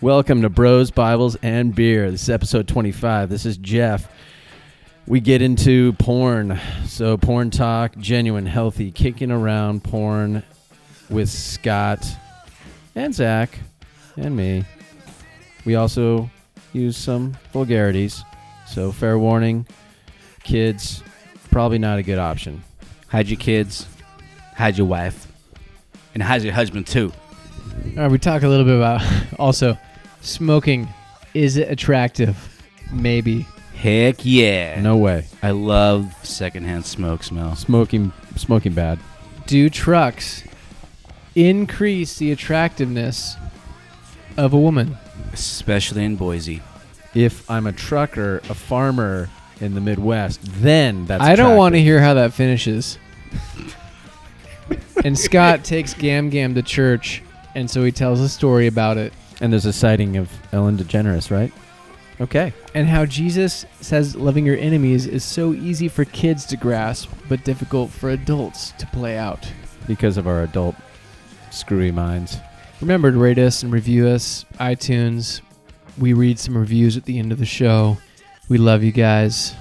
Welcome to Bros, Bibles, and Beer. This is episode 25. This is Jeff. We get into porn. So, porn talk, genuine, healthy, kicking around porn with Scott and Zach and me. We also use some vulgarities. So, fair warning kids, probably not a good option. Hide your kids, hide your wife, and hide your husband too. All right, we talk a little bit about also smoking. Is it attractive? Maybe. Heck yeah. No way. I love secondhand smoke smell. Smoking, smoking bad. Do trucks increase the attractiveness of a woman? Especially in Boise. If I'm a trucker, a farmer in the Midwest, then that's. I don't want to hear how that finishes. and Scott takes Gam Gam to church, and so he tells a story about it And there's a sighting of Ellen DeGeneres, right? Okay. and how Jesus says loving your enemies is so easy for kids to grasp, but difficult for adults to play out. Because of our adult screwy minds. Remember to rate us and review us, iTunes. We read some reviews at the end of the show. We love you guys,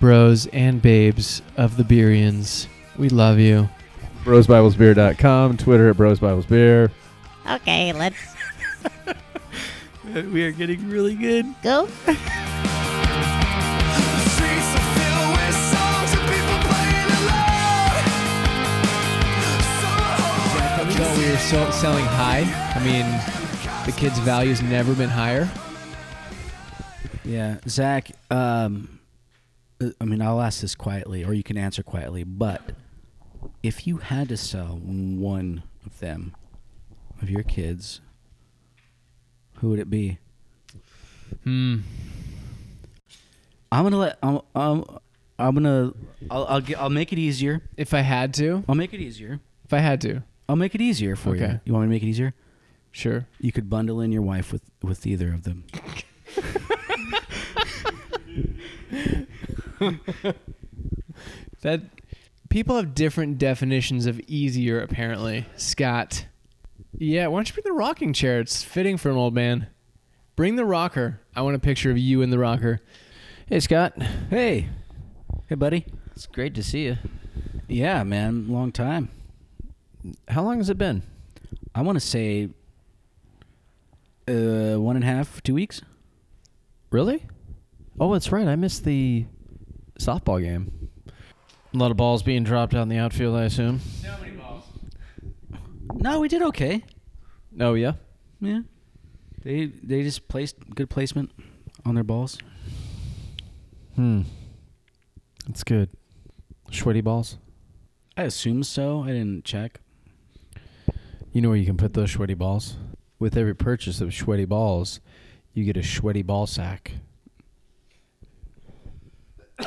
bros and babes of the Beerians. We love you. BrosBiblesBeer.com, Twitter at BrosBiblesBeer. Okay, let's We are getting really good. go. The are filled with songs of people playing alone. Summer We were so- selling high. I mean, the kid's value's never been higher. Yeah, Zach. Um, I mean, I'll ask this quietly, or you can answer quietly. But if you had to sell one of them, of your kids, who would it be? Hmm. I'm gonna let. I'm. I'm, I'm gonna. I'll. I'll, get, I'll make it easier. If I had to, I'll make it easier. if I had to, I'll make it easier for you. Okay. You want me to make it easier? sure. You could bundle in your wife with with either of them. That people have different definitions of easier. Apparently, Scott. Yeah, why don't you bring the rocking chair? It's fitting for an old man. Bring the rocker. I want a picture of you in the rocker. Hey, Scott. Hey, hey, buddy. It's great to see you. Yeah, man, long time. How long has it been? I want to say uh, one and a half, two weeks. Really? Oh, that's right. I missed the softball game. A lot of balls being dropped out in the outfield, I assume. How many balls? No, we did okay. Oh, yeah? Yeah, they they just placed good placement on their balls. Hmm. That's good. Sweaty balls? I assume so. I didn't check. You know where you can put those sweaty balls? With every purchase of sweaty balls, you get a sweaty ball sack.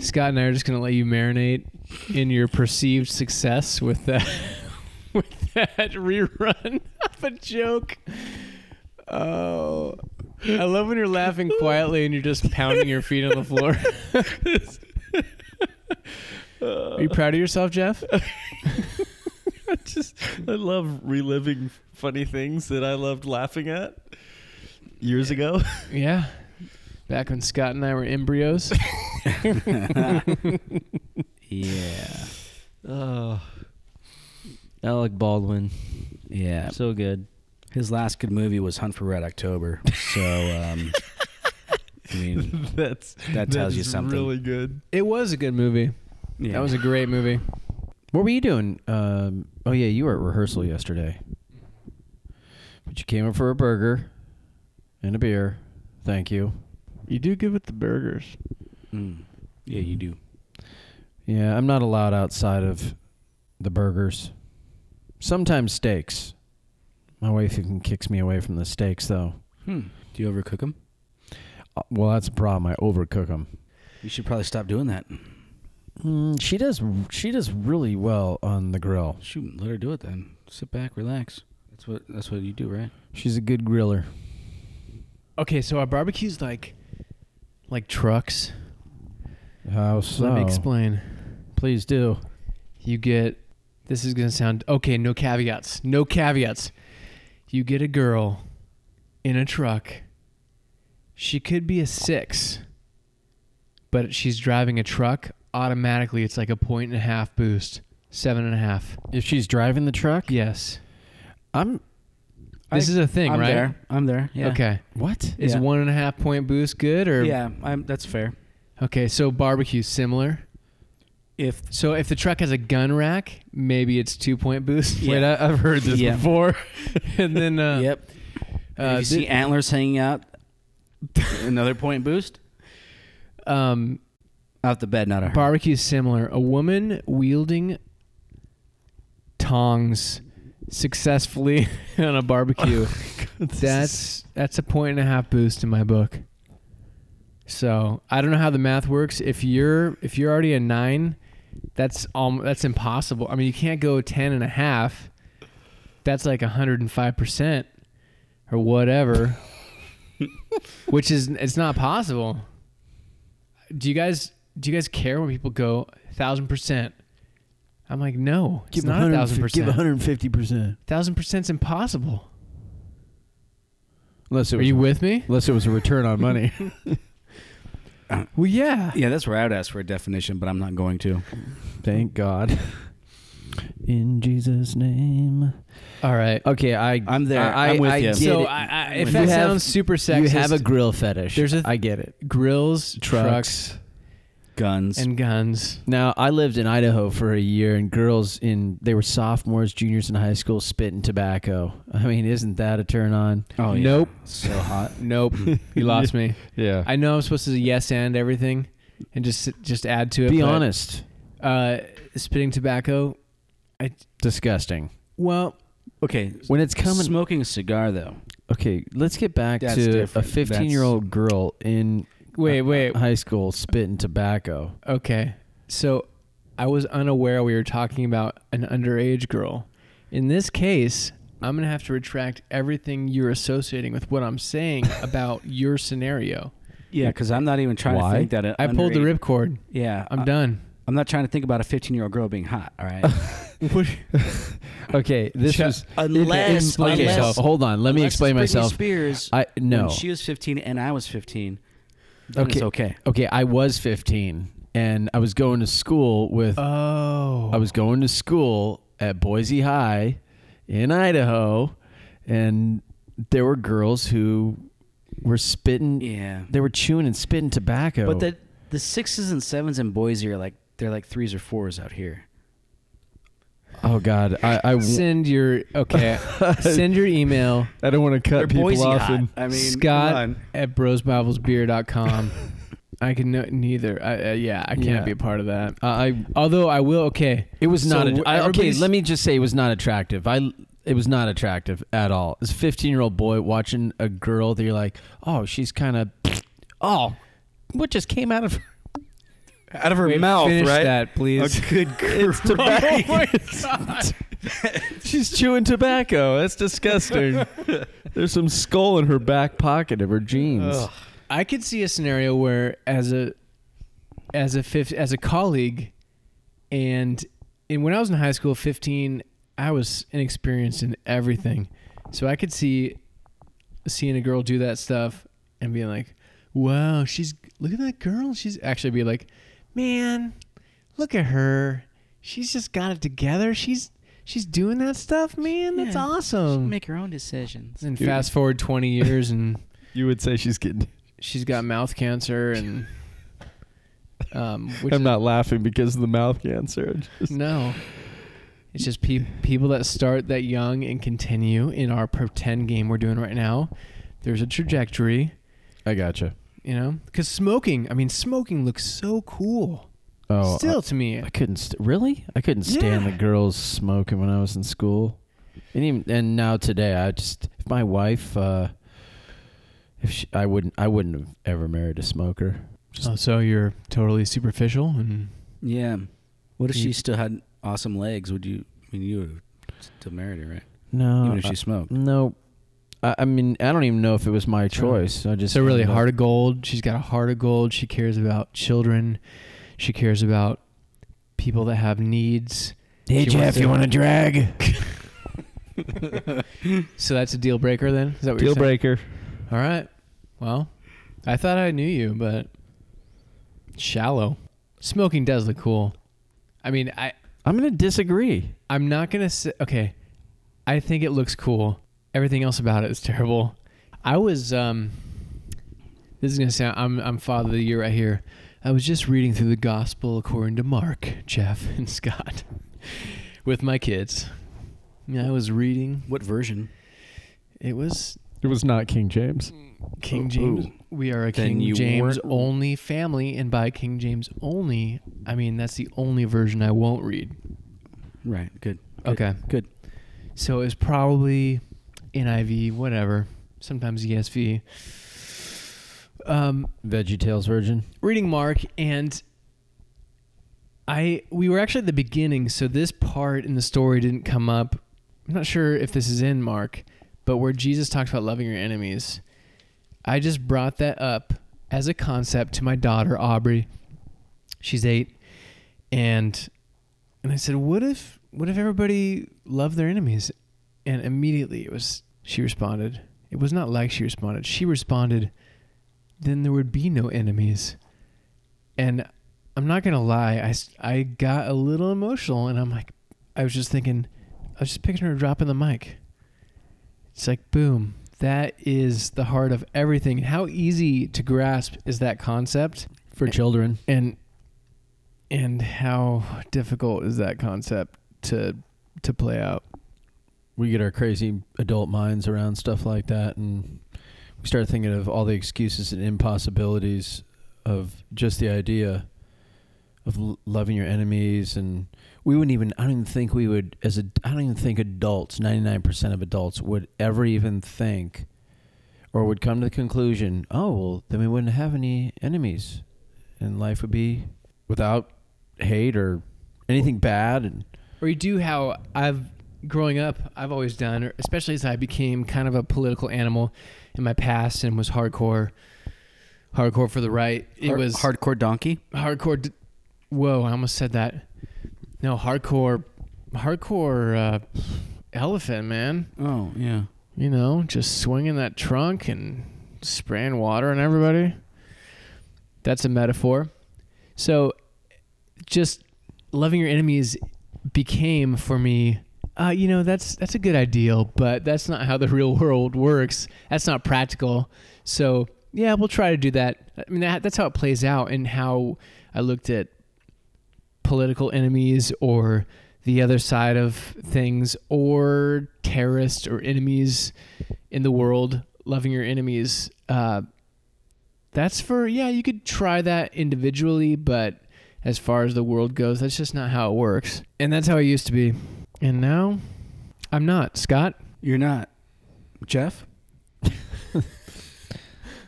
Scott and I are just gonna let you marinate in your perceived success with that with that rerun of a joke. Oh, I love when you're laughing quietly and you're just pounding your feet on the floor. are you proud of yourself, Jeff? I just I love reliving funny things that I loved laughing at years ago. Yeah. Back when Scott and I were embryos. Yeah, Oh. Alec Baldwin. yeah. So good. His last good movie was Hunt for Red October. So, um, I mean, That's That tells that you something. Really good. It was a good movie. yeah. That was a great movie. What were you doing? Um, oh, yeah, you were at rehearsal yesterday. But you came in for a burger and a beer. Thank you. You do give it the burgers. Mm. yeah, you do. Yeah, I'm not allowed outside of the burgers. Sometimes steaks. My wife even kicks me away from the steaks, though. Hmm. Do you overcook them? Uh, well, that's a problem. I overcook them. You should probably stop doing that. Mm, she does. She does really well on the grill. Shoot, let her do it then. Sit back, relax. That's what that's what you do, right? She's a good griller. Okay, so our barbecue's like like trucks. How so? Let me explain. Please do. You get this is gonna sound okay, no caveats. No caveats. you get a girl in a truck. She could be a six, but she's driving a truck. Automatically, it's like a point and a half boost. Seven and a half. If she's driving the truck, Yes. I'm This is a thing, I'm right? there. I'm there. Yeah. Okay. what? Is Yeah. one and a half point boost good or? Yeah, I'm, that's fair. Okay, so barbecue similar. If So if the truck has a gun rack, maybe it's two point boost. Wait, I, I've heard this Yeah. before. and then uh, yep, uh, you see antlers hanging out, another point boost. um, Out the bed, not a barbecue similar. A woman wielding tongs successfully on a barbecue. that's that's a point and a half boost in my book. So I don't know how the math works. If you're if you're already a nine, that's um that's impossible. I mean you can't go ten and a half. That's like hundred and five percent or whatever. which is it's not possible. Do you guys do you guys care when people go thousand percent? I'm like, no, it's not a thousand percent. Give 150 percent. Thousand percent's impossible. Unless it was, Are was you with me? unless it was a return on money. Well, yeah. Yeah, that's where I would ask for a definition, but I'm not going to. Thank God. In Jesus' name. All right. Okay, I I'm there. I, I'm with I you. get So it. I, I, if You that have- sounds super sexist, you have a grill fetish. There's a- I get it. grills, trucks, Trucks. Guns. and guns. Now I lived in Idaho for a year, and girls in they were sophomores, juniors in high school, spitting tobacco. I mean, isn't that a turn on? oh, yeah. Nope. So hot. Nope. you lost me. Yeah. I know I'm supposed to yes and everything, and just just add to it. Be but, honest. Uh, spitting tobacco. I Disgusting. well, Okay. When it's coming. Smoking a cigar, though. Okay, let's get back That's to a different. 15 year old girl in wait, uh, wait. high school spitting tobacco. Okay. So I was unaware we were talking about an underage girl. In this case, I'm going to have to retract everything you're associating with what I'm saying about your scenario. Yeah, because I'm not even trying Why? to think that. I pulled the ripcord. Yeah, I'm I- done. I'm not trying to think about a 15 year old girl being hot. All right. Okay, this Shut- was Unless- Explain unless- yourself. Hold on, let me explain myself. Spears. I no. When she was 15 and I was 15. Then Okay. It's okay. Okay, I was 15 and I was going to school with Oh. I was going to school at Boise High in Idaho and there were girls who were spitting Yeah. they were chewing and spitting tobacco. But the the sixes and sevens in Boise are like they're like threes or fours out here. Oh god, I I, w- Send your okay. send your email I don't want to cut people Boise off hot. and I mean, Scott come at brosbiblesbeer.com. I can no, neither. I, uh, yeah, I can't Yeah. be a part of that. uh, I Although I will. Okay, it was So not w- a, I, okay, everybody's- let me just say it was not attractive. I it was not attractive at all. As a 15-year-old boy watching a girl that you're like, "Oh, she's kind of oh, what just came out of her out of her Wait, mouth, finish right? that, please. A good It's tobacco. Oh she's chewing tobacco. That's disgusting. There's some Skoal in her back pocket of her jeans. I could see a scenario where, as a as a fifth, as a colleague, and and when I was in high school, fifteen, I was inexperienced in everything, so I could see seeing a girl do that stuff and being like, "Wow, she's look at that girl." She's actually be like, "Man, look at her. She's just got it together. She's she's doing that stuff, man. That's Yeah. awesome." Make her own decisions. and fast forward twenty years and. You would say she's getting. she's got mouth cancer and um which I'm is- not laughing because of the mouth cancer. I just- no it's just pe- people that start that young and continue in our pretend game we're doing right now there's a trajectory I gotcha. You know because smoking i mean smoking looks so cool Oh, still to me I, I couldn't. St- really? I couldn't stand Yeah. the girls smoking when I was in school. And even and now today, I just if my wife, uh, if she, I wouldn't, I wouldn't have ever married a smoker. oh, so you're totally superficial and Yeah. What if You- she still had awesome legs? Would you? I mean, you would have still married her, right? No, Even if I- she smoked. No, I, I mean I don't even know if it was my choice. I just so really heart of gold she's got a heart of gold she cares about children she cares about people that have needs Hey She Jeff, you want to drag? so that's a deal breaker then? Is that what Deal you're saying? breaker. All right. Well, I thought I knew you, but shallow. Smoking does look cool. I mean, I I'm going to disagree. I'm not gonna say. Okay, I think it looks cool. Everything else about it is terrible. I was um. This is gonna sound. I'm I'm father of the year right here. I was just reading through the gospel according to Mark, Jeff, and Scott, with my kids. Yeah, I was reading. What version? It was It was not King James. King Ooh. James. We are a Then King you James weren't- only family, and by King James only, I mean that's the only version I won't read. Right. Good. Good. Okay. Good. So it was probably NIV, whatever. Sometimes ESV. Um, Veggie Tales version. reading Mark, and I we were actually at the beginning, so this part in the story didn't come up. I'm not sure if this is in Mark, but where Jesus talks about loving your enemies, I just brought that up as a concept to my daughter Aubrey. She's eight, and and I said, "What if what if everybody loved their enemies?" And immediately it was she responded. It was not like she responded. She responded, "Then there would be no enemies." And I'm not gonna lie, I, I got a little emotional, and I'm like, I was just thinking, I was just picturing her dropping the mic. It's like, boom, that is the heart of everything. How easy to grasp is that concept, For children. and and how difficult is that concept to to play out? We get our crazy adult minds around stuff like that and we start thinking of all the excuses and impossibilities of just the idea of l- loving your enemies and we wouldn't even I don't even think we would as a I don't even think adults 99% of adults would ever even think or would come to the conclusion oh well then we wouldn't have any enemies and life would be without hate or anything bad and or you do how I've growing up I've always done, especially as I became kind of a political animal in my past and was hardcore, hardcore for the right. It Hard- was hardcore donkey. hardcore. D- Whoa, I almost said that. No, hardcore, hardcore uh, elephant man. Oh yeah. You know, just swinging that trunk and spraying water on everybody. That's a metaphor. So, just loving your enemies became for me. Uh, you know, that's that's a good ideal, but that's not how the real world works. That's not practical. So, yeah, we'll try to do that. I mean, that, that's how it plays out, and how I looked at political enemies or the other side of things or terrorists or enemies in the world loving your enemies uh, that's for yeah you could try that individually but as far as the world goes that's just not how it works and that's how it used to be and now i'm not scott You're not, Jeff.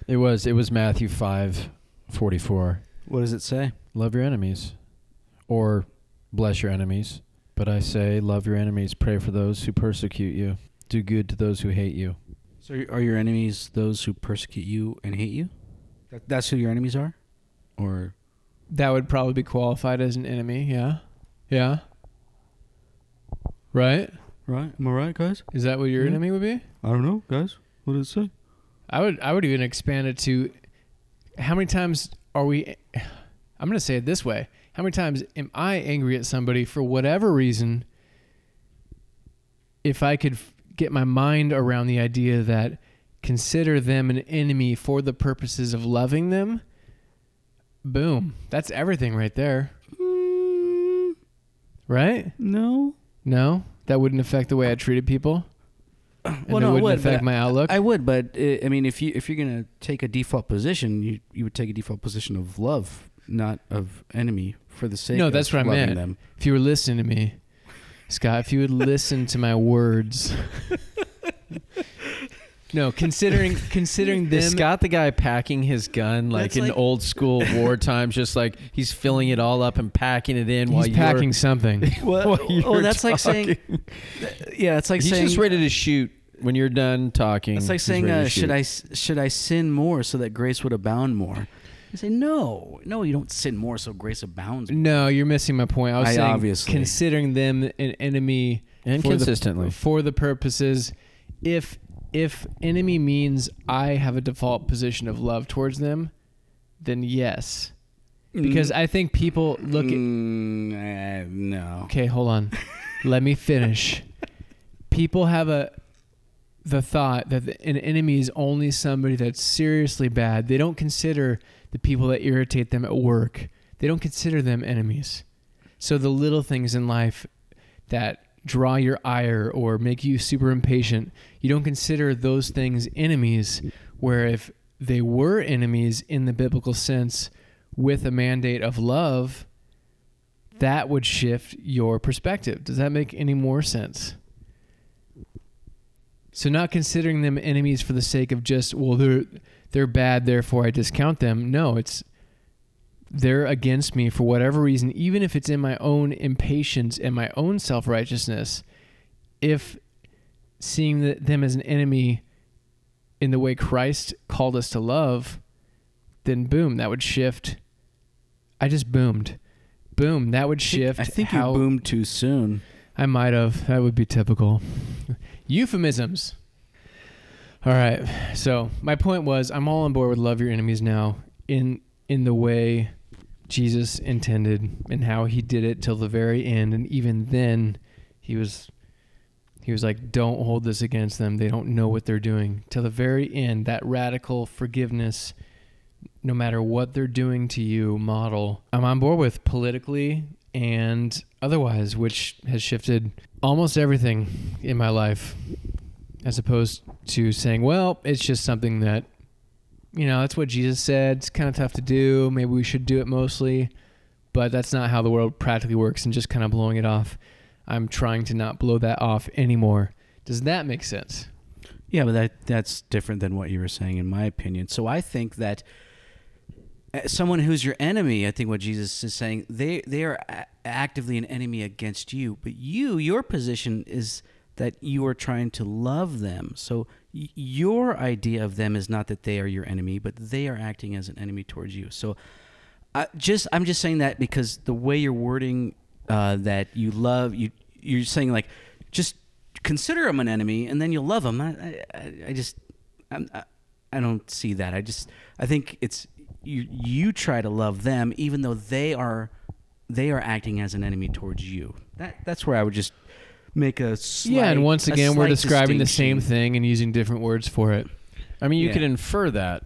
it was it was Matthew 5 44 What does it say? Love your enemies, or bless your enemies. But I say, love your enemies, pray for those who persecute you, do good to those who hate you. So are your enemies those who persecute you and hate you? That, that's who your enemies are, or that would probably be qualified as an enemy yeah yeah right right? Am I right, guys? is that what your enemy would be I don't know, guys. What does it say? I would I would even expand it to how many times are we I'm going to say it this way. How many times am I angry at somebody for whatever reason if I could f- get my mind around the idea that consider them an enemy for the purposes of loving them? Boom. That's everything right there. Mm. Right? No. No? That wouldn't affect the way I treated people? And Well, it no, it wouldn't would, affect my outlook? I would, but uh, I mean, if you if you're gonna take a default position, you you would take a default position of love, not of enemy, for the sake. No, of that's what I loving meant. Them. If you were listening to me, Scott, if you would listen to my words. no, considering considering them Is Scott the guy packing his gun like That's in like- old school war times, just like he's filling it all up and packing it in while he's you're packing something. while oh, you're that's like saying, talking. yeah, it's like he's saying. just ready to shoot when you're done talking. it's like he's saying, ready to uh, should shoot. I s- should I sin more so that grace would abound more? I say no, no, you don't sin more so grace abounds. more. No, you're missing my point. I was I saying obviously- considering them an enemy and for the- consistently. for the purposes if if enemy means I have a default position of love towards them, then yes. Because I think people look at Mm, eh, no. Okay, hold on. Let me finish. People have a the thought that an enemy is only somebody that's seriously bad. They don't consider the people that irritate them at work. They don't consider them enemies. So the little things in life that draw your ire or make you super impatient, you don't consider those things enemies. Where if they were enemies in the biblical sense with a mandate of love, that would shift your perspective. Does that make any more sense? So not considering them enemies for the sake of just well they're they're bad therefore I discount them. No, it's they're against me for whatever reason even if it's in my own impatience and my own self-righteousness. If seeing them as an enemy in the way Christ called us to love, then boom, that would shift. I just boomed. Boom, that would shift I think you boomed too soon. I might have. That would be typical. Euphemisms. All right. So my point was, I'm all on board with love your enemies now, in in the way Jesus intended and how He did it till the very end, and even then, He was He was like, "Don't hold this against them. They don't know what they're doing." Till the very end, that radical forgiveness, no matter what they're doing to you, model. I'm on board with politically and otherwise, which has shifted almost everything in my life, as opposed to saying, well, it's just something that, you know, that's what Jesus said. It's kind of tough to do. Maybe we should do it mostly, but that's not how the world practically works and just kind of blowing it off. I'm trying to not blow that off anymore. Does that make sense? Yeah, but that that's different than what you were saying, in my opinion. So I think that uh, someone who's your enemy, I think what Jesus is saying, they they are a- actively an enemy against you. But you, your position is that you are trying to love them. So your idea of them is not that they are your enemy, but they are acting as an enemy towards you. So I just I'm just saying that because the way you're wording uh, that you love you you're saying like just consider them an enemy and then you'll love them. I I, I just I'm, I I don't see that. I just I think it's you you try to love them even though they are they are acting as an enemy towards you. That that's where I would just make a slight, yeah, and once again, we're describing the same thing and using different words for it. I mean, you Yeah. could infer that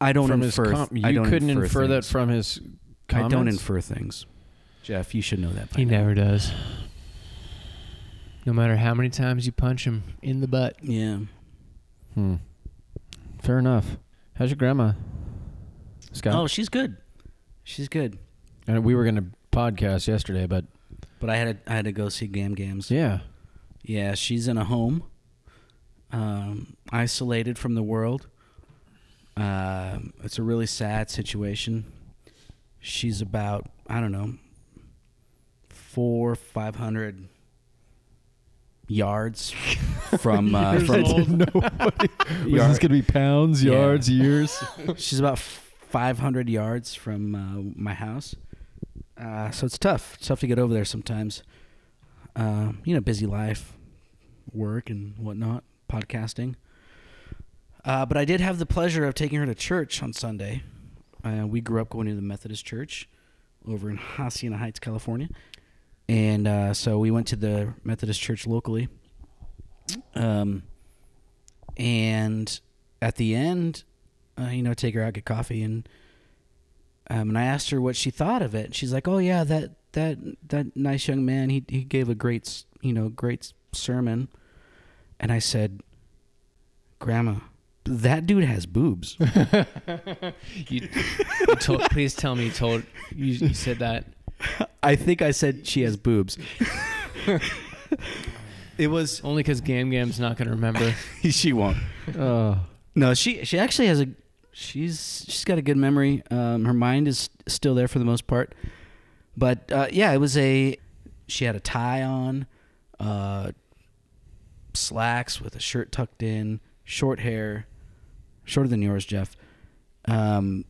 I don't from infer. his. Com- you I don't couldn't infer, infer, that things. from his. Comments? I don't infer things. Jeff, you should know that. by He now. never does. No matter how many times you punch him in the butt. Yeah. Hmm. Fair enough. How's your grandma, Scott? Oh, she's good. She's good. and we were going to podcast yesterday, but But I had to, I had to go see Gam Gams. yeah, Yeah, she's in a home, um, isolated from the world. Um it's a really sad situation. She's about I don't know four five hundred yards from uh, from Was this going to be pounds, Yeah. yards, years? She's about 500 yards from uh, my house. Uh, so it's tough. It's tough to get over there sometimes. Um, you know, busy life, work and whatnot, podcasting. Uh, but I did have the pleasure of taking her to church on Sunday. Uh, we grew up going to the Methodist church over in Hacienda Heights, California. And uh, so we went to the Methodist church locally. Um, and at the end, uh, you know, take her out, get coffee, and um, and I asked her what she thought of it. She's like, "Oh yeah, that that that nice young man, he he gave a great you know great sermon." And I said, "Grandma, that dude has boobs." You, you told, please tell me you told you, you said that. I think I said she has boobs. it was Only because Gam Gam's not going to remember. she won't. oh, No, she she actually has a she's she's got a good memory. Um, her mind is still there for the most part. But uh, yeah, it was a she had a tie on, uh, slacks with a shirt tucked in, short hair, shorter than yours, Jeff. Um,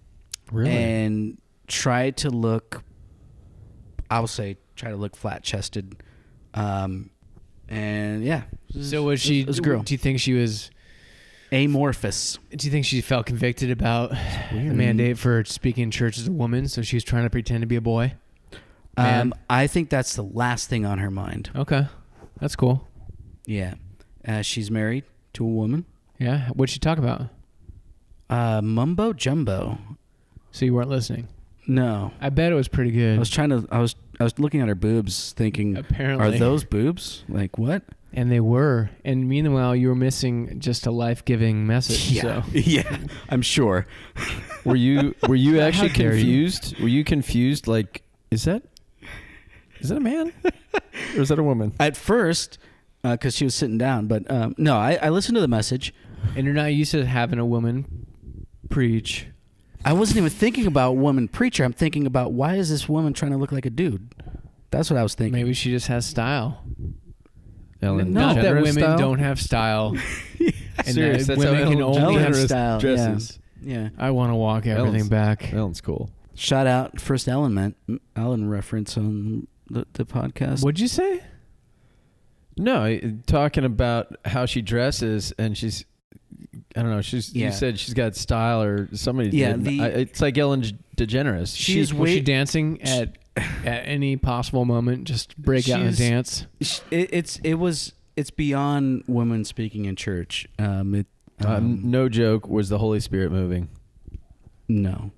really? and tried to look I will say try to look flat chested um and yeah. So was she? Was a girl. Do you think she was? Amorphous. Do you think she felt convicted about the mandate for speaking in church as a woman? So she was trying to pretend to be a boy. Man. Um, I think that's the last thing on her mind. Okay, that's cool. Yeah. Uh, she's married to a woman. Yeah, what'd she talk about? Uh, mumbo jumbo. So you weren't listening. No. I bet it was pretty good. I was trying to. I was. I was looking at her boobs, thinking, Apparently, "Are those boobs? Like what?" And they were. And meanwhile, you were missing just a life-giving message. So. yeah. I'm sure. Were you were you actually dare you. confused? Were you confused? Like, is that is that a man or is that a woman? At first, because she was sitting down, but um, no, I, I listened to the message. And you're not used to having a woman preach. I wasn't even thinking about woman preacher. I'm thinking about why is this woman trying to look like a dude? That's what I was thinking. Maybe she just has style. Ellen Not that DeGeneres women style? don't have style. and Serious, that that's how women can Ellen only have DeGeneres style, dresses. Yeah. I want to walk everything Ellen's- back. Ellen's cool. Shout out first element Ellen reference on the, the podcast. What'd you say? No, I- talking about how she dresses and she's I don't know. She's Yeah. you said she's got style or somebody. Yeah, did. the- I, it's like Ellen DeGeneres. She's was she dancing at at any possible moment? Just break out and She's- dance. Sh- It, it's it was it's beyond women speaking in church. Um, it, Uh, um, no joke. Was the Holy Spirit moving? no,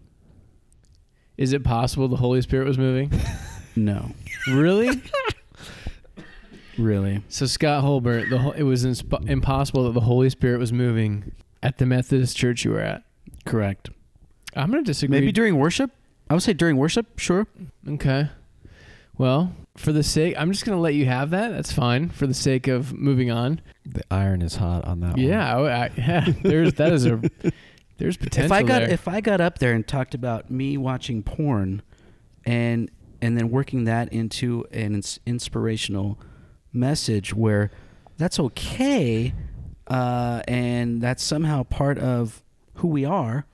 Is it possible the Holy Spirit was moving? no, really? really. So Scott Holbert, the whole, it was insp- impossible that the Holy Spirit was moving at the Methodist church you were at. Correct. I'm gonna disagree. Maybe during worship. I would say during worship. Sure. Okay. Well, for the sake, I'm just gonna let you have that. That's fine. For the sake of moving on. The iron is hot on that one. Yeah, I, I, yeah. There's that is a there's potential if I got there. if I got up there and talked about me watching porn, and and then working that into an ins- inspirational message where that's okay, uh, and that's somehow part of who we are,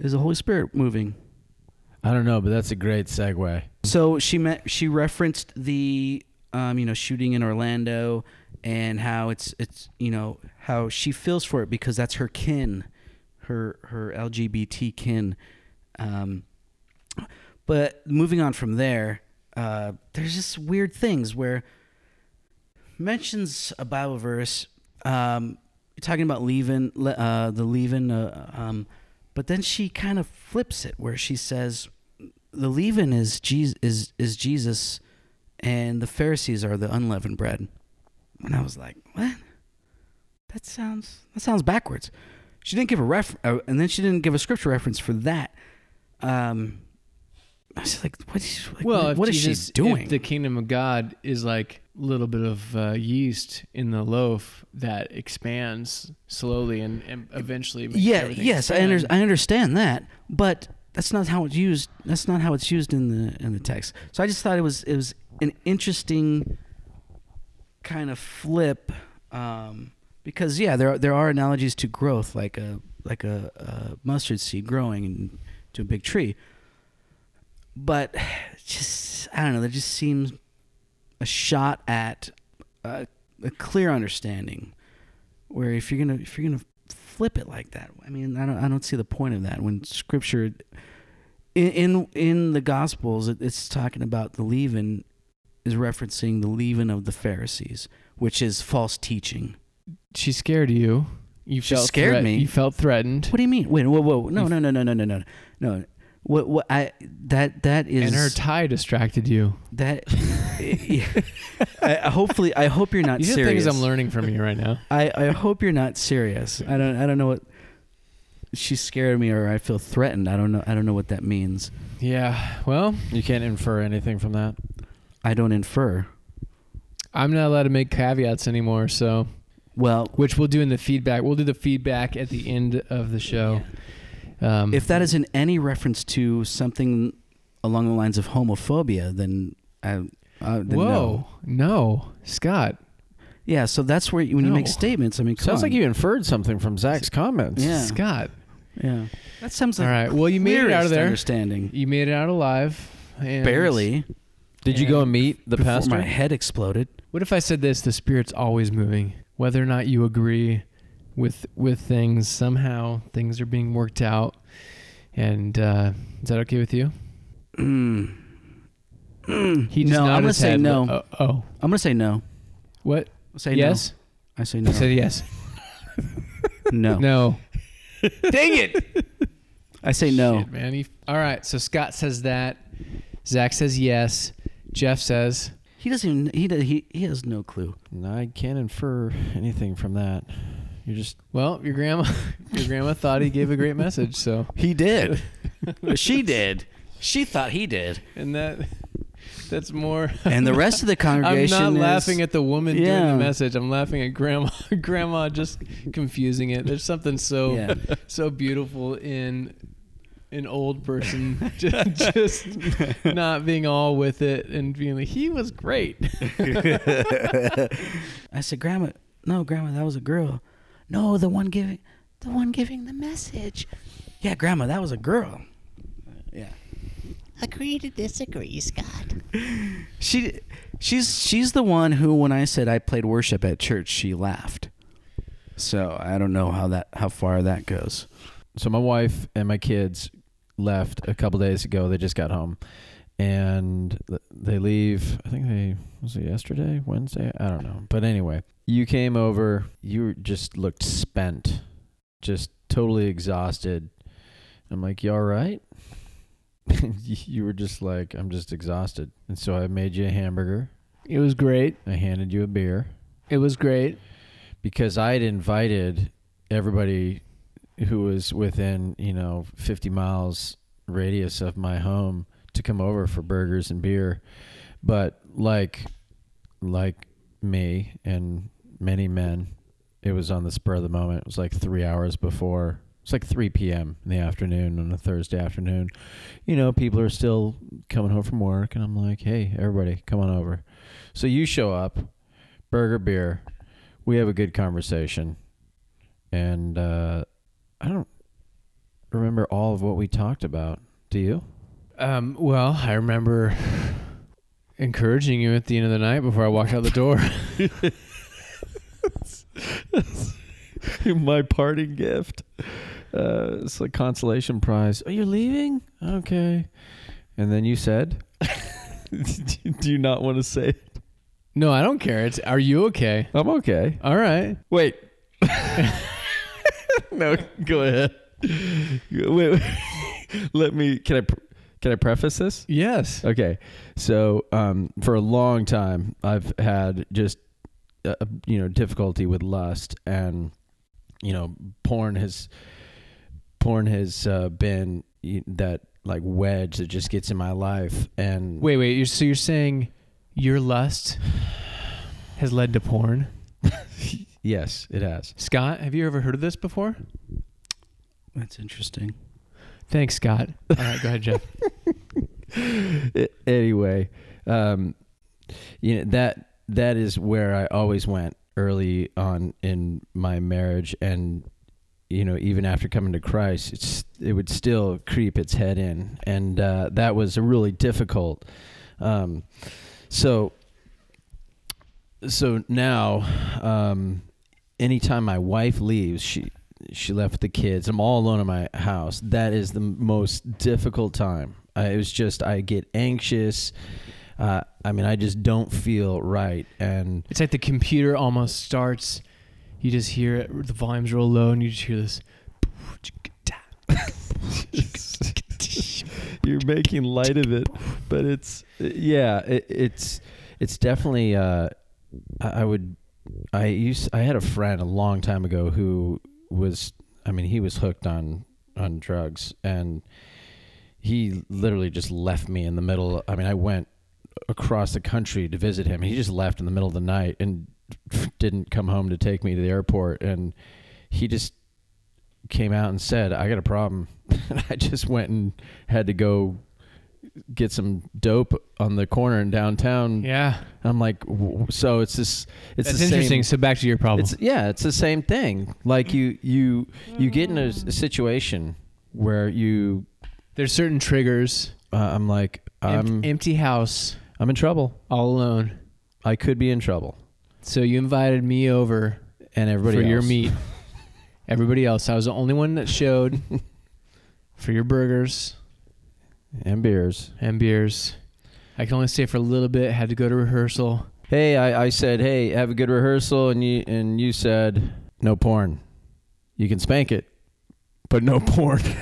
is the Holy Spirit moving. I don't know, but that's a great segue. So she met, she referenced the um, you know shooting in Orlando and how it's it's you know how she feels for it because that's her kin, her her LGBT kin. Um, but moving on from there, uh, there's just weird things where mentions a Bible verse, um, talking about leaving uh, the leaving, uh, um, but then she kind of flips it where she says the leaven is Jesus is is Jesus, and the Pharisees are the unleavened bread. And I was like, what? That sounds that sounds backwards. She didn't give a ref, uh, and then she didn't give a scripture reference for that. Um, I was like, what is, like, well, what, if what is Jesus- she doing? The kingdom of God is like a little bit of uh, yeast in the loaf that expands slowly and, and eventually makes yeah, yes, I, under. I understand that, but that's not how it's used. That's not how it's used in the in the text. So I just thought it was it was an interesting kind of flip, um, because yeah, there are, there are analogies to growth, like a like a, a mustard seed growing into a big tree. But just I don't know. There just seems a shot at a, a clear understanding where if you're gonna if you're gonna flip it like that, I mean, I don't I don't see the point of that when Scripture in in, in the Gospels it, it's talking about the leaven is referencing the leaven of the Pharisees, which is false teaching. she scared you. You She felt scared threat- me. You felt threatened. What do you mean? Wait, whoa, whoa, no, no, no, no, no, no, no, no. What what I that that is and her tie distracted you. that. I, I- hopefully, I hope you're not These are serious. things I'm learning from you right now. I, I hope you're not serious. I don't I don't know what she scared me or I feel threatened. I don't know I don't know what that means. Yeah. Well, You can't infer anything from that. I don't infer. I'm not allowed to make caveats anymore. So, Well, which we'll do in the feedback. We'll do the feedback at the end of the show. Um, if that is in any reference to something along the lines of homophobia, then I uh, then no. whoa, no, Scott. Yeah, so that's where you, when you make statements. I mean, come Sounds on. like you inferred something from Zach's comments. Yeah. Scott. Yeah, that sounds like All right. Well, you made it out of there. Understanding You made it out alive. And barely. Did you go and meet the Before pastor? my head exploded. What if I said this? The Spirit's always moving. Whether or not you agree with with things, somehow things are being worked out. And uh, is that okay with you? Mm. Mm. He just no, I'm gonna say head. no. Oh, oh. I'm gonna say no. what? Say yes. no. I say no. I said yes. no. No. Dang it! I say no. Shit, man. He, all right. So Scott says that. Zach says yes. Jeff says He doesn't even. He does, he he has no clue. I can't infer anything from that. You're just Well, your grandma, your grandma thought he gave a great message. So, He did. she did. She thought he did. and that, that's more. And the rest of the congregation. I'm not is- laughing at the woman doing the message. I'm laughing at grandma, grandma just confusing it. There's something so, Yeah. so beautiful in an old person just, just not being all with it and being like, he was great. I said, Grandma, no, Grandma, that was a girl. No, the one giving, the one giving the message. Yeah, Grandma, that was a girl. Yeah. Agree to disagree, Scott. She, she's she's the one who, when I said I played worship at church, she laughed. So I don't know how that how far that goes. so my wife and my kids left a couple days ago. They just got home, and they leave. I think they was it yesterday, Wednesday. I don't know. But anyway, you came over. You just looked spent, just totally exhausted. I'm like, you all right? you were just like, I'm just exhausted, and so I made you a hamburger. It was great. I handed you a beer. It was great. because I had invited everybody who was within, you know, 50 miles radius of my home to come over for burgers and beer. But like like me and many men, it was on the spur of the moment. It was like 3 hours before. It's like 3 p.m. in the afternoon on a Thursday afternoon. You know, people are still coming home from work and I'm like, "Hey, everybody, come on over." So you show up, burger, beer, we have a good conversation and uh, i don't remember all of what we talked about do you Um, well, I remember encouraging you at the end of the night before I walked out the door. my parting gift. Uh, it's a consolation prize. Oh you're leaving? Okay. And then you said? Do you not want to say it? No, I don't care. It's are you okay? i'm okay. All right. wait. No go ahead. Wait, wait. let me can i can i preface this? Yes. Okay, so um, for a long time, I've had just uh, you know difficulty with lust, and you know, porn has porn has uh, been that like wedge that just gets in my life, and Wait, wait. You're, so you're saying your lust has led to porn? yes, it has. Scott, have you ever heard of this before? That's interesting. Thanks, Scott. All right, go ahead, Jeff. Anyway, um, you know that that is where I always went early on in my marriage, and you know even after coming to Christ, it would still creep its head in, and uh, that was really difficult. Um, so so now, um, anytime my wife leaves, she she left with the kids. I'm all alone in my house. That is the most difficult time. Uh, it was just I get anxious. Uh, I mean, I just don't feel right, and It's like the computer almost starts. You just hear it. The volume's real low, and you just hear this. you're making light of it, but it's yeah, it, it's it's definitely. Uh, I, I would. I used. I had a friend a long time ago who was. I mean, he was hooked on on drugs, and he literally just left me in the middle. I mean, I went across the country to visit him. He just left in the middle of the night and didn't come home to take me to the airport, and he just came out and said, "I got a problem." and I just went and had to go get some dope on the corner in downtown. Yeah, I'm like, w- so it's this. It's that's the interesting. Same, so back to your problem. it's yeah, it's the same thing. Like you you you get in a situation where you. There's certain triggers. Uh, I'm like I'm empty house. I'm in trouble. all alone. I could be in trouble. So you invited me over And everybody for your meat. Everybody else, I was the only one that showed for your burgers and beers. and beers. I can only stay for a little bit. Had to go to rehearsal. Hey, I, I said, hey, have a good rehearsal, and you and you said no porn. You can spank it, but no porn.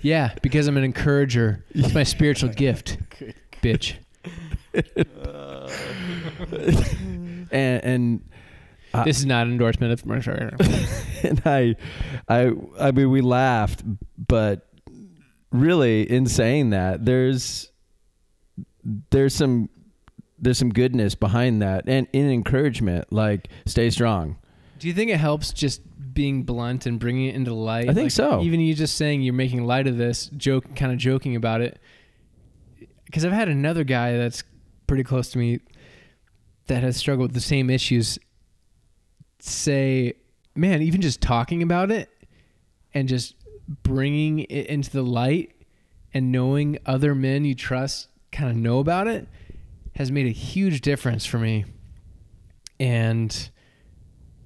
Yeah, because I'm an encourager. It's my spiritual gift, bitch. and and I- This is not an endorsement of Mercer. and I, I, I mean, we laughed, but really, in saying that, there's there's some there's some goodness behind that, and in encouragement, like stay strong. Do you think it helps just being blunt and bringing it into light? I think Like, so. Even you just saying you're making light of this, joke, kind of joking about it. Because I've had another guy that's pretty close to me that has struggled with the same issues. Say, man, even just talking about it and just bringing it into the light and knowing other men you trust kind of know about it has made a huge difference for me. And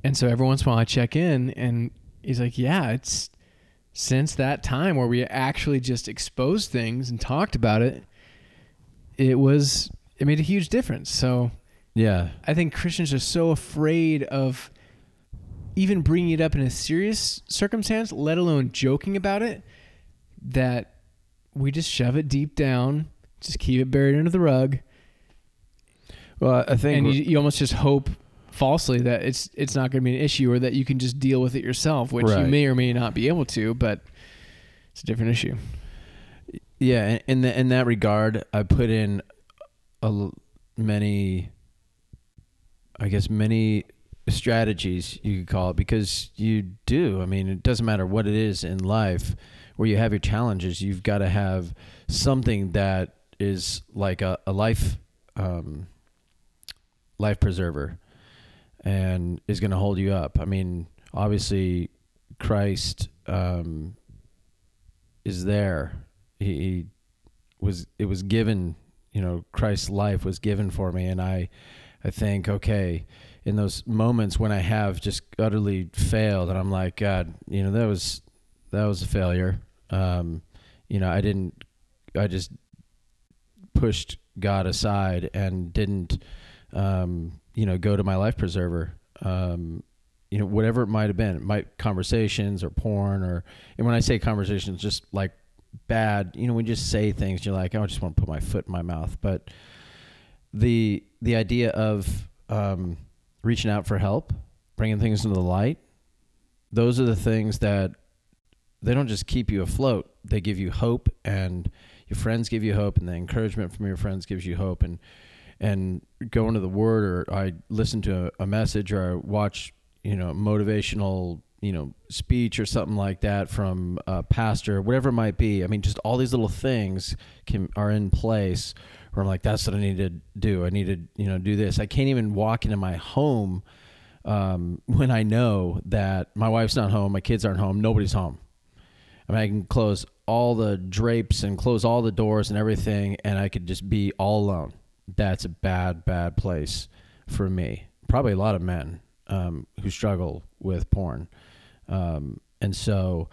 and so every once in a while I check in and he's like, Yeah, it's since that time where we actually just exposed things and talked about it, it was it made a huge difference. So Yeah, I think Christians are so afraid of even bringing it up in a serious circumstance, let alone joking about it, that we just shove it deep down, just keep it buried under the rug, well, I think and you, you almost just hope falsely that it's it's not going to be an issue or that you can just deal with it yourself, which you may or may not be able to, but it's a different issue. Yeah, in the, in that regard, I put in a many, I guess many strategies you could call it because you do. I mean, it doesn't matter what it is in life where you have your challenges. You've got to have something that is like a, a life, um, life preserver, and is going to hold you up. I mean, obviously, Christ um, is there. He, he was. It was given. You know, Christ's life was given for me, and I, I think, okay, in those moments when I have just utterly failed, and I'm like, God, you know, that was that was a failure. Um, you know, I didn't. I just pushed God aside and didn't, um, you know, go to my life preserver. Um, you know, whatever it might have been, it might conversations or porn or, and when I say conversations, just like bad, you know, we just say things, you're like, oh, I just want to put my foot in my mouth. But the the idea of um, reaching out for help, bringing things into the light, those are the things that they don't just keep you afloat. They give you hope, and your friends give you hope, and the encouragement from your friends gives you hope, and and go into the Word, or I listen to a, a message, or I watch, you know, motivational, you know, speech or something like that from a pastor, whatever it might be. I mean, just all these little things can are in place where I'm like, that's what I need to do. I need to, you know, do this. I can't even walk into my home um, when I know that my wife's not home, my kids aren't home, nobody's home. I mean, I can close all the drapes and close all the doors and everything, and I could just be all alone. That's a bad, bad place for me. Probably a lot of men um, who struggle with porn, um, and so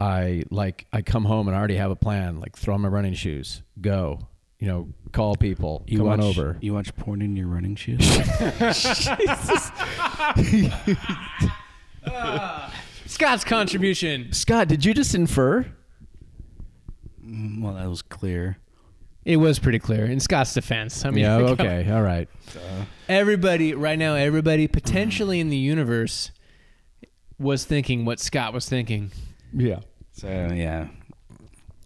I like I come home and I already have a plan. Like throw on my running shoes, go. You know, call people, You come watch, on over. You watch porn in your running shoes? Scott's contribution. Scott, did you just infer? Mm, well, that was clear. It was pretty clear in Scott's defense. I mean, Yeah. Okay. All right. everybody right now, everybody potentially in the universe was thinking what Scott was thinking. Yeah. So yeah,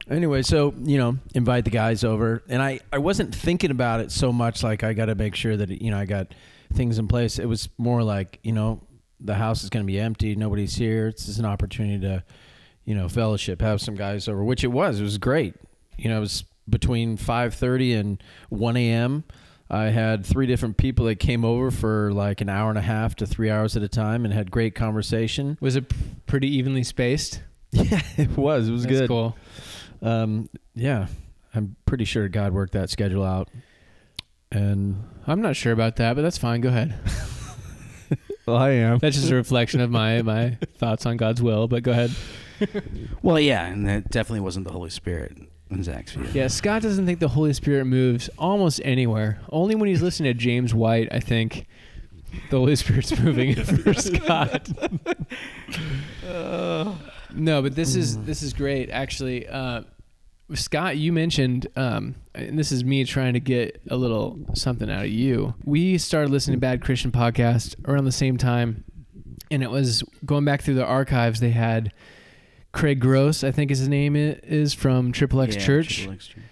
Anyway, so you know, invite the guys over, and I I wasn't thinking about it so much. Like I got to make sure that you know I got things in place. It was more like you know the house is going to be empty, nobody's here. It's just an opportunity to you know fellowship, have some guys over, which it was. It was great. You know, it was between five thirty and one a.m. I had three different people that came over for like an hour and a half to three hours at a time, and had great conversation. Was it p- pretty evenly spaced? Yeah, it was. It was That's good. cool. Um, yeah, I'm pretty sure God worked that schedule out. and I'm not sure about that, but that's fine. Go ahead. well, I am. That's just a reflection of my my thoughts on God's will. But go ahead. Well, yeah, and that definitely wasn't the Holy Spirit in Zach's view. Yeah, Scott doesn't think the Holy Spirit moves almost anywhere. Only when he's listening to James White, I think the Holy Spirit's moving for Scott. no, but this is this is great actually. Uh, Scott, you mentioned, um, and this is me trying to get a little something out of you. We started listening to Bad Christian podcast around the same time, and it was going back through the archives. They had Craig Gross, I think his name is from Triple X Yeah, Church Triple X Church.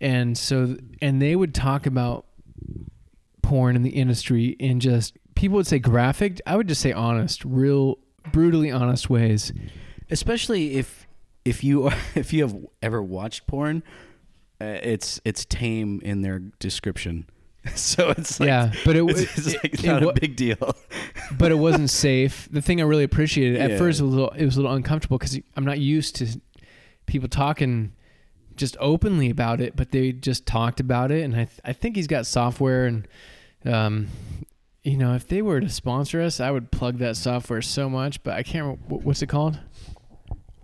and so and they would talk about porn in the industry in just people would say graphic i would just say honest real brutally honest ways especially if if you if you have ever watched porn, uh, it's it's tame in their description. So it's like, yeah but it, it's, it, it's like it- not it a big deal. but it wasn't safe the thing i really appreciated at Yeah. first it was a little it was a little uncomfortable because i'm not used to people talking just openly about it but they just talked about it and i, th- I think he's got software and um you know if they were to sponsor us i would plug that software so much but i can't remember wh- what's it called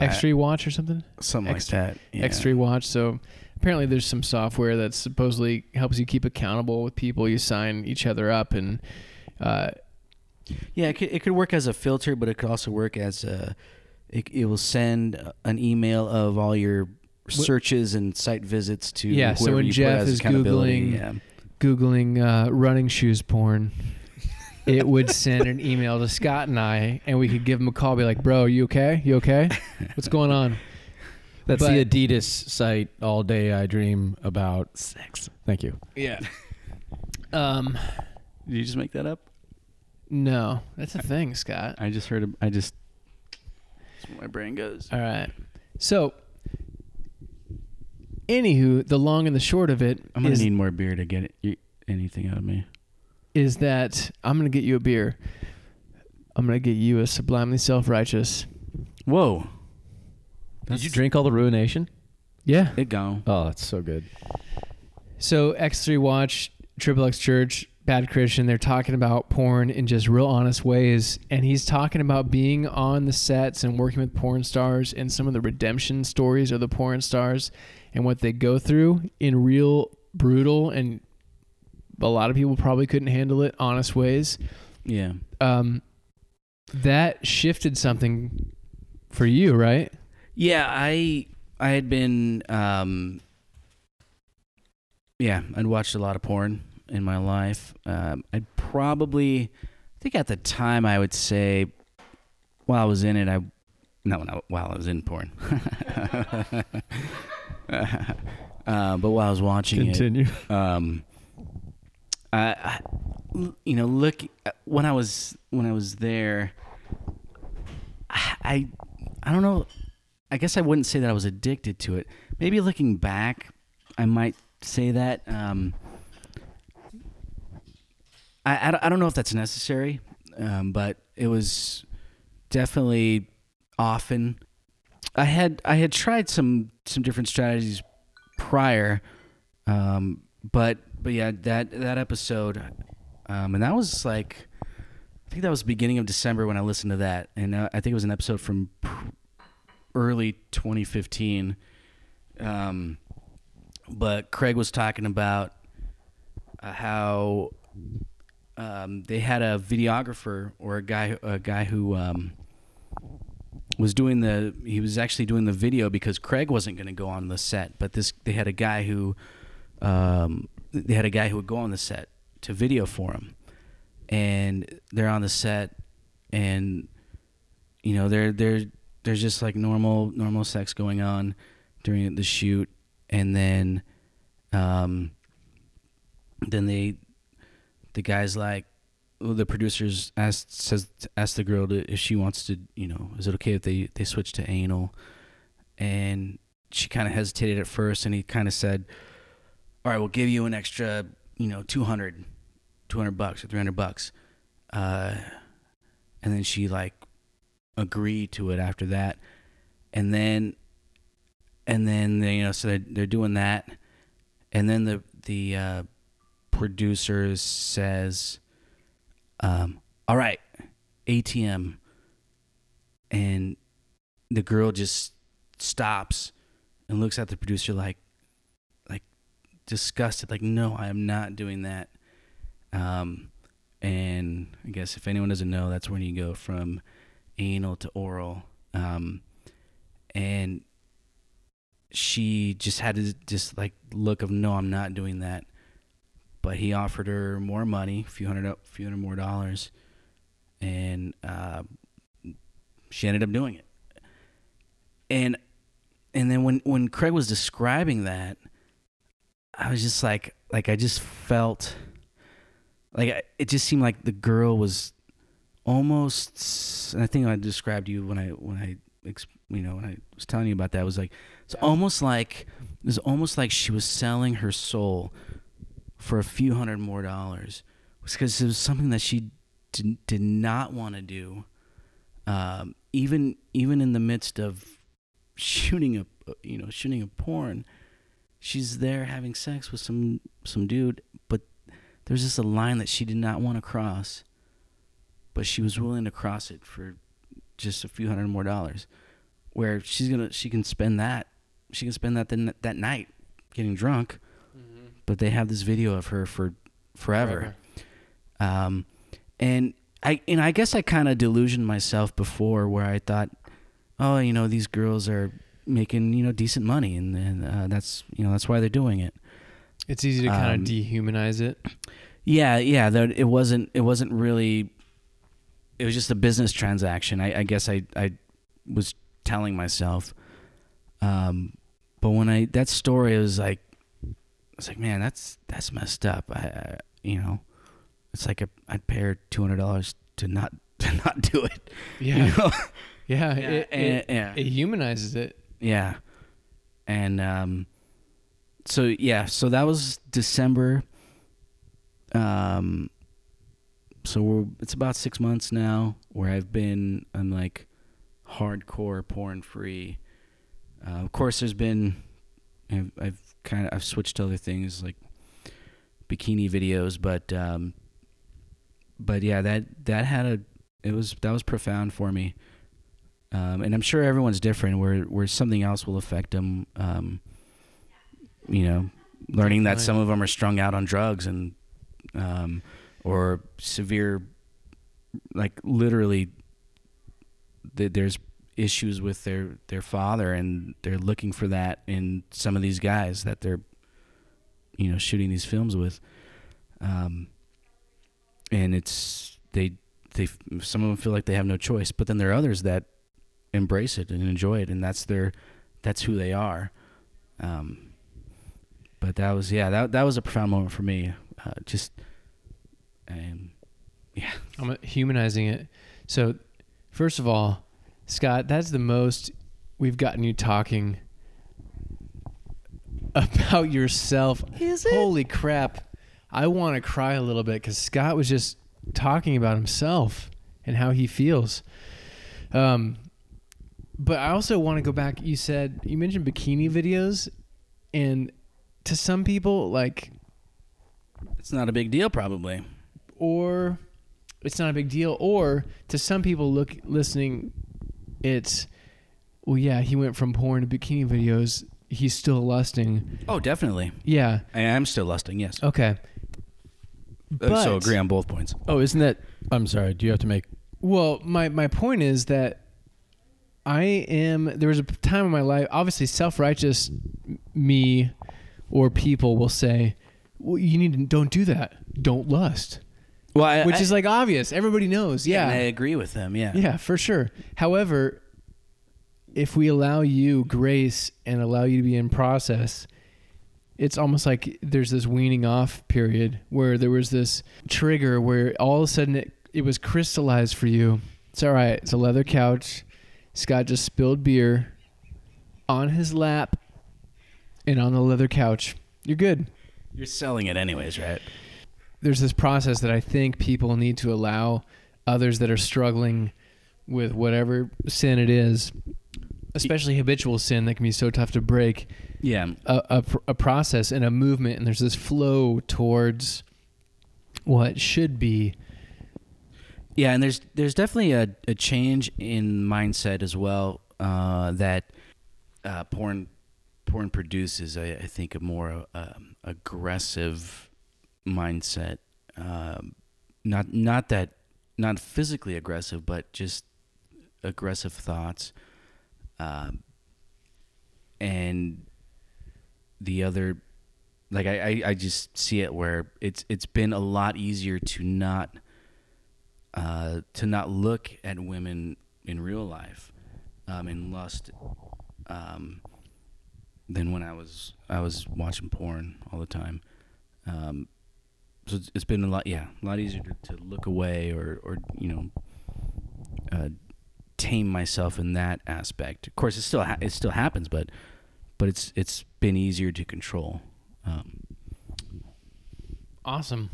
x-ray watch or something Something X- like that. Yeah. X3 Watch. So apparently, there's some software that supposedly helps you keep accountable with people. You sign each other up, and uh, Yeah, it could, it could work as a filter, but it could also work as a. It, it will send an email of all your searches and site visits to Yeah, so when you Jeff is. Googling- Yeah. googling uh, running shoes porn, it would send an email to Scott and I, and we could give him a call. Be like, "Bro, you okay? You okay? What's going on?" That's But- the Adidas site. All day I dream about Sex. Thank you. Yeah. Um. Did you just make that up? No, that's a thing, Scott. I just heard. I just. That's where my brain goes. All right. So, anywho, the long and the short of it I'm gonna is- need more beer to get it, y- anything out of me. is that I'm gonna get you a beer. I'm gonna get you a sublimely self-righteous. Whoa. Did you drink all the ruination? Yeah. It gone. Oh, that's so good. So X3 Watch, Triple X Church, Bad Christian, they're talking about porn in just real honest ways. And he's talking about being on the sets and working with porn stars and some of the redemption stories of the porn stars and what they go through in real brutal and a lot of people probably couldn't handle it honest ways. Yeah. Um, that shifted something for you, right? Yeah, I I had been um yeah, I'd watched a lot of porn in my life. Um I'd probably I think at the time I would say while I was in it I no, no while I was in porn. uh, but while I was watching Continue. it, um, I, I, you know, look when I was when I was there, I, I don't know. I guess I wouldn't say that I was addicted to it. Maybe looking back, I might say that. Um, I, I, don't- I don't know if that's necessary, um, but it was definitely often. I had I had tried some some different strategies prior, um, but but yeah, that that episode, um, and that was like, I think that was beginning of December when I listened to that, and uh, I think it was an episode from pr- early 2015. Um, but Craig was talking about uh, how um, they had a videographer or a guy a guy who um, was doing the he was actually doing the video because Craig wasn't going to go on the set, but this they had a guy who um, they had a guy who would go on the set to video for him, and they're on the set, and you know they're they're there's just like normal normal sex going on during the shoot, and then um, then they the guy's like the producers asked says asked the girl to, if she wants to you know is it okay if they they switch to anal? And she kind of hesitated at first and he kind of said all right we'll give you an extra you know 200 200 bucks or 300 bucks. Uh and then she like agreed to it after that. And then and then they, you know so they're, they're doing that. And then the the uh producer says, um, "All right, ATM," and the girl just stops and looks at the producer like, like disgusted, like, "No, I am not doing that." Um, and I guess if anyone doesn't know, that's when you go from anal to oral. Um, and she just had this just like look of no, I'm not doing that. But he offered her more money, a few hundred, a few hundred more dollars, and uh, she ended up doing it. And and then when when Craig was describing that, I was just like like I just felt like I- it just seemed like the girl was almost and I think I described you when I when I you know when I was telling you about that was like it's almost like it was almost like she was selling her soul for a few hundred more dollars. Because it was something that she did, did not want to do um, even even in the midst of shooting a you know shooting a porn. She's there having sex with some some dude but there's just a line that she did not want to cross but she was willing to cross it for just a few hundred more dollars where she's gonna she can spend that she can spend that the, that night getting drunk but they have this video of her for forever, Um, and I and I guess I kind of delusioned myself before where I thought, oh, you know, these girls are making you know decent money, and, and uh, that's you know that's why they're doing it. It's easy to kind Um, of dehumanize it. Yeah, yeah. That it wasn't. It wasn't really. It was just a business transaction. I, I guess I I was telling myself. Um, but when I that story was like, I was like, man, that's that's messed up. I, I you know, it's like a, I'd pay her two hundred dollars to not to not do it. Yeah, You know? yeah, Yeah, it, and- it, yeah. it humanizes it. Yeah. And um so yeah, so that was December. Um so we're it's about 6 months now where I've been I'm like hardcore porn free. Uh, of course there's been I've, I've kind of I've switched to other things like bikini videos, but um but yeah, that that had a it was that was profound for me um, and I'm sure everyone's different. Where where something else will affect them. Um, you know, learning that some of them are strung out on drugs and um, or severe, like literally, th- there's issues with their their father, and they're looking for that in some of these guys that they're, you know, shooting these films with. Um, and it's they they some of them feel like they have no choice, but then there are others that embrace it and enjoy it, and that's their that's who they are. Um, but that was yeah that that was a profound moment for me. Uh, just and yeah, I'm humanizing it. So, first of all, Scott, that's the most we've gotten you talking about yourself. Is it? Holy crap. I want to cry a little bit because Scott was just talking about himself and how he feels. Um, but I also want to go back. You said, you mentioned bikini videos, and to some people, like, it's not a big deal probably. Or it's not a big deal or to some people look listening it's well yeah he went from porn to bikini videos he's still lusting Oh, definitely. yeah I am still lusting. Yes. okay Uh, so agree on both points. Oh, isn't that? I'm sorry. Do you have to make? well my my point is that i am there was a time in my life obviously self-righteous me or people will say well you need to don't do that don't lust Well, I, which I- is like obvious everybody knows yeah and I agree with them. Yeah. Yeah, for sure. However, if we allow you grace and allow you to be in process, it's almost like there's this weaning off period where there was this trigger where all of a sudden it, it was crystallized for you. It's all right. It's a leather couch. Scott just spilled beer on his lap and on the leather couch. You're good. You're selling it anyways, right? There's this process that I think people need to allow others that are struggling with whatever sin it is especially habitual sin that can be so tough to break. Yeah. a, a, a process and a movement, and there's this flow towards what should be. Yeah, and there's there's definitely a, a change in mindset as well uh, that uh, porn porn produces. I, I think a more um, aggressive mindset. Um, not not that not physically aggressive, but just aggressive thoughts. Um, and the other, like I, I, I just see it where it's it's been a lot easier to not uh, to not look at women in real life um, in lust um, than when I was I was watching porn all the time. Um, so it's, it's been a lot, yeah, a lot easier to, to look away or or you know uh, tame myself in that aspect. Of course, it still ha- it still happens, but but it's it's been easier to control. Um, Awesome.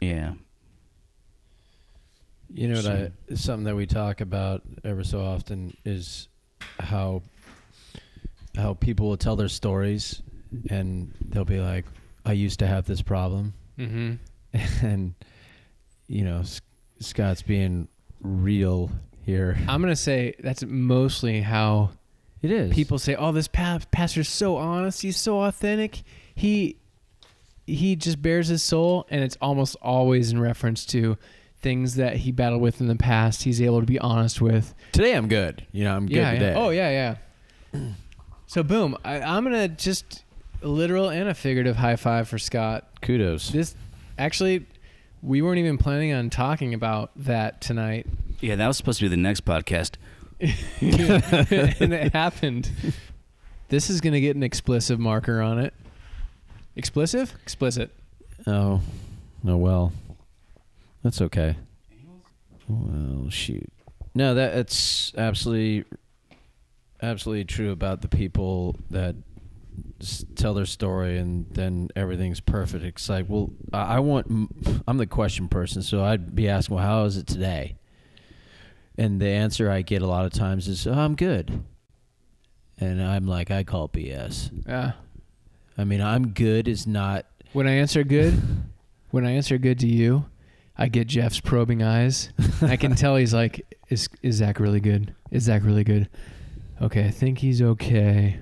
yeah, You know what? So- I something that we talk about ever so often is how how people will tell their stories, and they'll be like, "I used to have this problem," Mm-hmm. and you know, S- Scott's being real here. I'm gonna say that's mostly how It is people say, "Oh, this pa- pastor's so honest. He's so authentic. He he just bears his soul," and it's almost always in reference to things that he battled with in the past. He's able to be honest with. Today I'm good. You know, I'm good yeah, today. yeah. Oh yeah, yeah. so boom, I, I'm gonna just a literal and a figurative high five for Scott. kudos. This actually, we weren't even planning on talking about that tonight, yeah. That was supposed to be the next podcast. and it happened. This is gonna get an explicit marker on it. Explicit? Explicit. Oh, oh well, that's okay. Well, shoot. No, that it's absolutely, absolutely true about the people that s- tell their story and then everything's perfect. It's like, well, I want. I'm the question person, so I'd be asking, well, how is it today? And the answer I get a lot of times is, oh, I'm good. And I'm like, I call BS. Yeah. I mean, I'm good is not When I answer good, when I answer good to you, I get Jeff's probing eyes. I can tell he's like, "Is is Zach really good? Is Zach really good?" Okay, I think he's okay.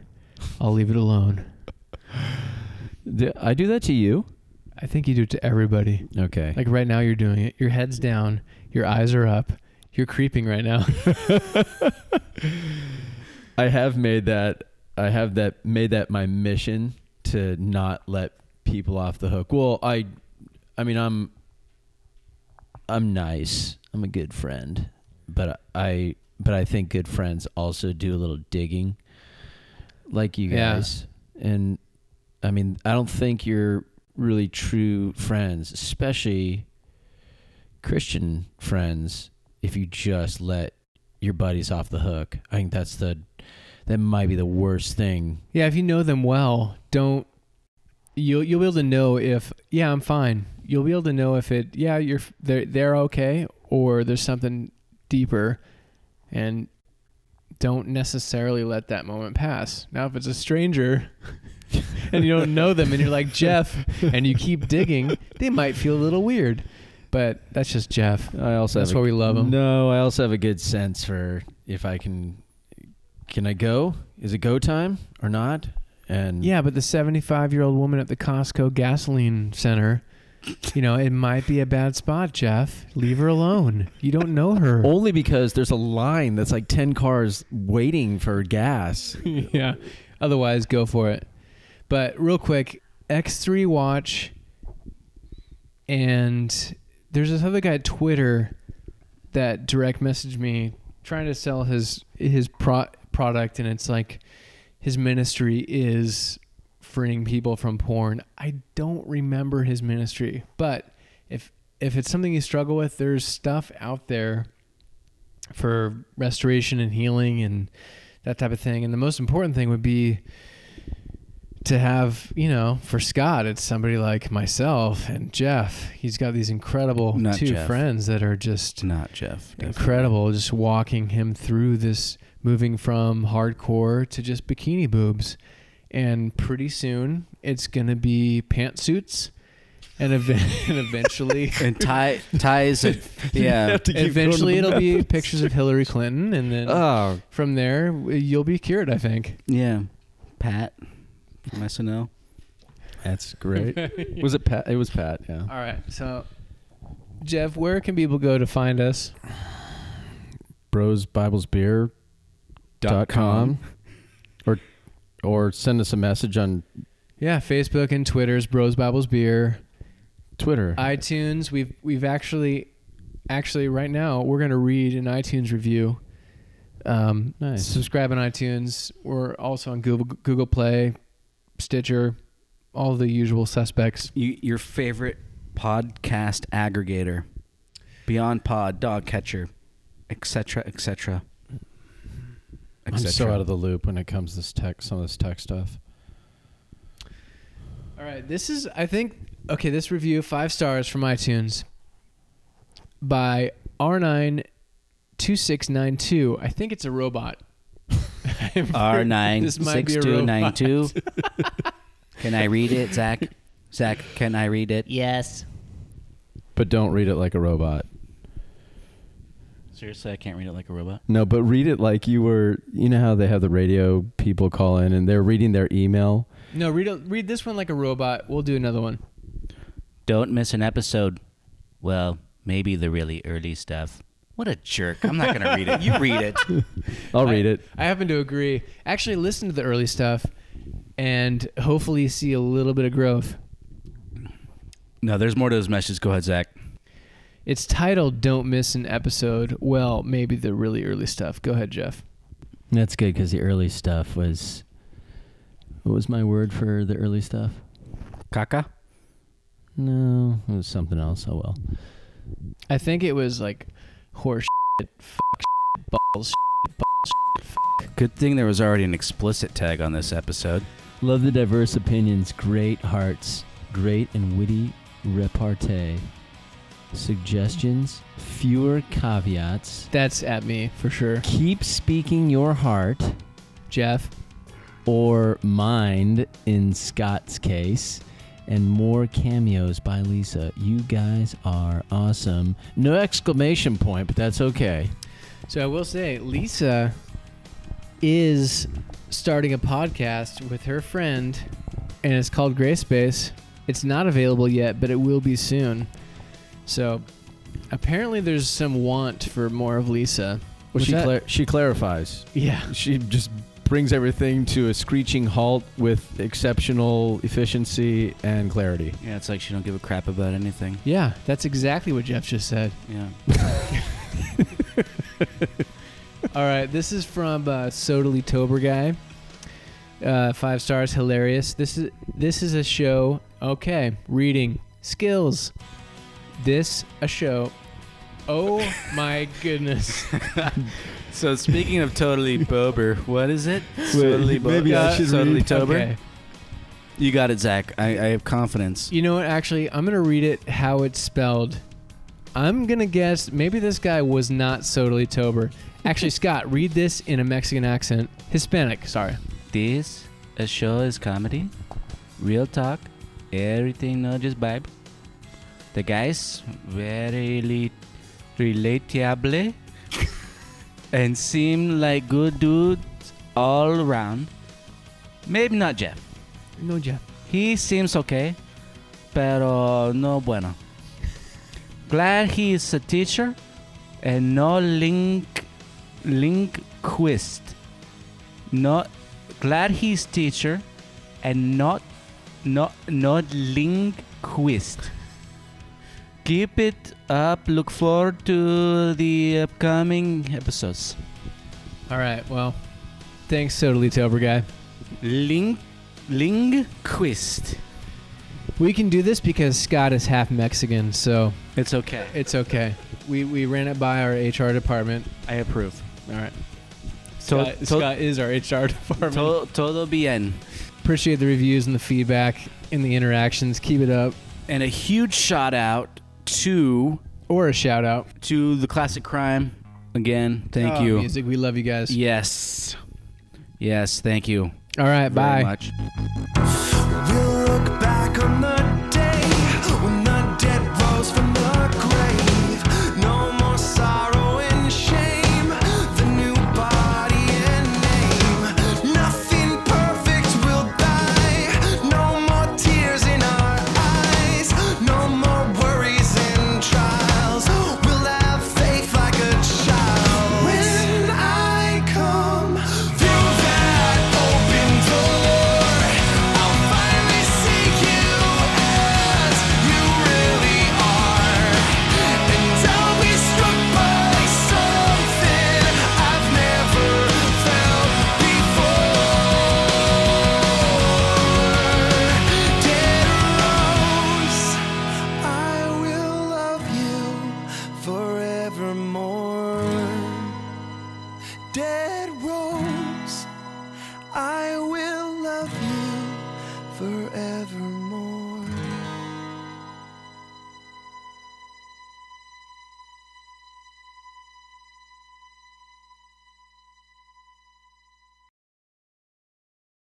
I'll leave it alone. I do that to you. I think you do it to everybody. Okay. Like right now, you're doing it. Your head's down. Your eyes are up. You're creeping right now. I have made that. I have that made that my mission to not let people off the hook. Well, I, I mean, I'm, I'm nice. I'm a good friend, but I, but I think good friends also do a little digging, like you Yeah. guys. And I mean, I don't think you're really true friends, especially Christian friends, if you just let your buddies off the hook. I think that's the that might be the worst thing. yeah, if you know them well, don't. You'll you'll be able to know if yeah I'm fine. You'll be able to know if it yeah you're they're they're okay or there's something deeper, and don't necessarily let that moment pass. Now if it's a stranger. and you don't know them and you're like Jeff and you keep digging, they might feel a little weird. But that's just Jeff. I also That's a- why we love 'em. No, I also have a good sense for if I can can I go? Is it go time or not? And Yeah, but the 75 year old woman at the Costco gasoline center, you know, it might be a bad spot, Jeff. Leave her alone. You don't know her. only because there's a line that's like 10 cars waiting for gas. yeah. Otherwise, go for it. But real quick, X3 watch, and there's this other guy at Twitter that direct messaged me trying to sell his his pro- product, and it's like his ministry is freeing people from porn. I don't remember his ministry, but if if it's something you struggle with, there's stuff out there for restoration and healing and that type of thing. And the most important thing would be to have, you know, for Scott, it's somebody like myself and Jeff. He's got these incredible Not two Jeff. friends that are just Not Jeff. definitely. incredible. Just walking him through this, moving from hardcore to just bikini boobs, and pretty soon it's gonna be pantsuits, and, ev- and eventually. And Ty Ty's a, yeah. have to keep Eventually, it'll be Memphis. pictures of Hillary Clinton, and then Oh, from there, you'll be cured. I think. Yeah. Pat from SNL. that's great. was it Pat? It was Pat. Yeah. All right. So, Jeff, where can people go to find us? Bros Bibles Beer dot com or or send us a message on Yeah, Facebook and Twitter's Bros Bibles Beer. Twitter. iTunes. We've we've actually actually right now we're gonna read an iTunes review. Um, Nice. Subscribe on iTunes. We're also on Google Google Play, Stitcher, all the usual suspects. You, your favorite podcast aggregator. Beyond Pod, Dog Catcher, etc., etc. I'm so out of the loop when it comes to this tech, some of this tech stuff. All right, this is I think okay. This review five stars from iTunes by R9 two six nine two. I think it's a robot. R nine This might six be a two robot. nine two. Can I read it, Zach? Zach, can I read it? Yes. But don't read it like a robot. Seriously, I can't read it like a robot. No, but read it like you were. You know how they have the radio people call in and they're reading their email. No, read a, read this one like a robot. We'll do another one. Don't miss an episode. Well, maybe the really early stuff. What a jerk. I'm not going to read it. You read it. I'll I- read it. I happen to agree. Actually, listen to the early stuff, and hopefully see a little bit of growth. No, there's more to those messages. Go ahead, Zach. It's titled "Don't Miss an Episode." Well, maybe the really early stuff. Go ahead, Jeff. That's good because the early stuff was. What was my word for the early stuff? Caca? No, it was something else. Oh well. I think it was like horse shit, fuck shit, balls shit, balls Good thing there was already an explicit tag on this episode. Love the diverse opinions, great hearts, great and witty repartee. Suggestions, fewer caveats. That's at me for sure. Keep speaking your heart Jeff. or mind in Scott's case. And more cameos by Lisa. You guys are awesome. No exclamation point, but that's okay. So I will say, Lisa is starting a podcast with her friend, and it's called Gray Space. It's not available yet, but it will be soon. So apparently, there's some want for more of Lisa. Well, What's she that? clar- she clarifies. yeah. She just brings everything to a screeching halt with exceptional efficiency and clarity. Yeah, it's like she don't give a crap about anything. Yeah, that's exactly what Jeff just said. Yeah. All right, this is from uh, Sodally Tober guy. Uh, five stars, hilarious. This is this is a show. Okay, reading skills. This a show. Oh my goodness! So speaking of totally bober, what is it? totally maybe I uh, should totally read- tober. Okay, You got it, Zach. I, I have confidence. you know what? Actually, I'm gonna read it how it's spelled. I'm gonna guess maybe this guy was not Sodally Tober. Actually, Scott, read this in a Mexican accent. Hispanic, sorry. This a show is comedy, real talk, everything not just vibe. The guys very li- relatable and seem like good dudes all around. Maybe not Jeff. No, Jeff. He seems okay, pero no bueno. Glad he is a teacher and no link linguist. Not glad he's teacher and not not not linguist keep it up. Look forward to the upcoming episodes. All right. Well, thanks totally, Tober guy. Ling, Lingquist. We can do this because Scott is half Mexican, so it's okay. It's okay. We we ran it by our HR department. I approve. All right. Scott, to- Scott is our HR department. To- todo bien. Appreciate the reviews and the feedback and the interactions. Keep it up. And a huge shout out to or a shout out to the classic crime again. Thank oh, you. Music, we love you guys. Yes, yes, thank you. All right, bye.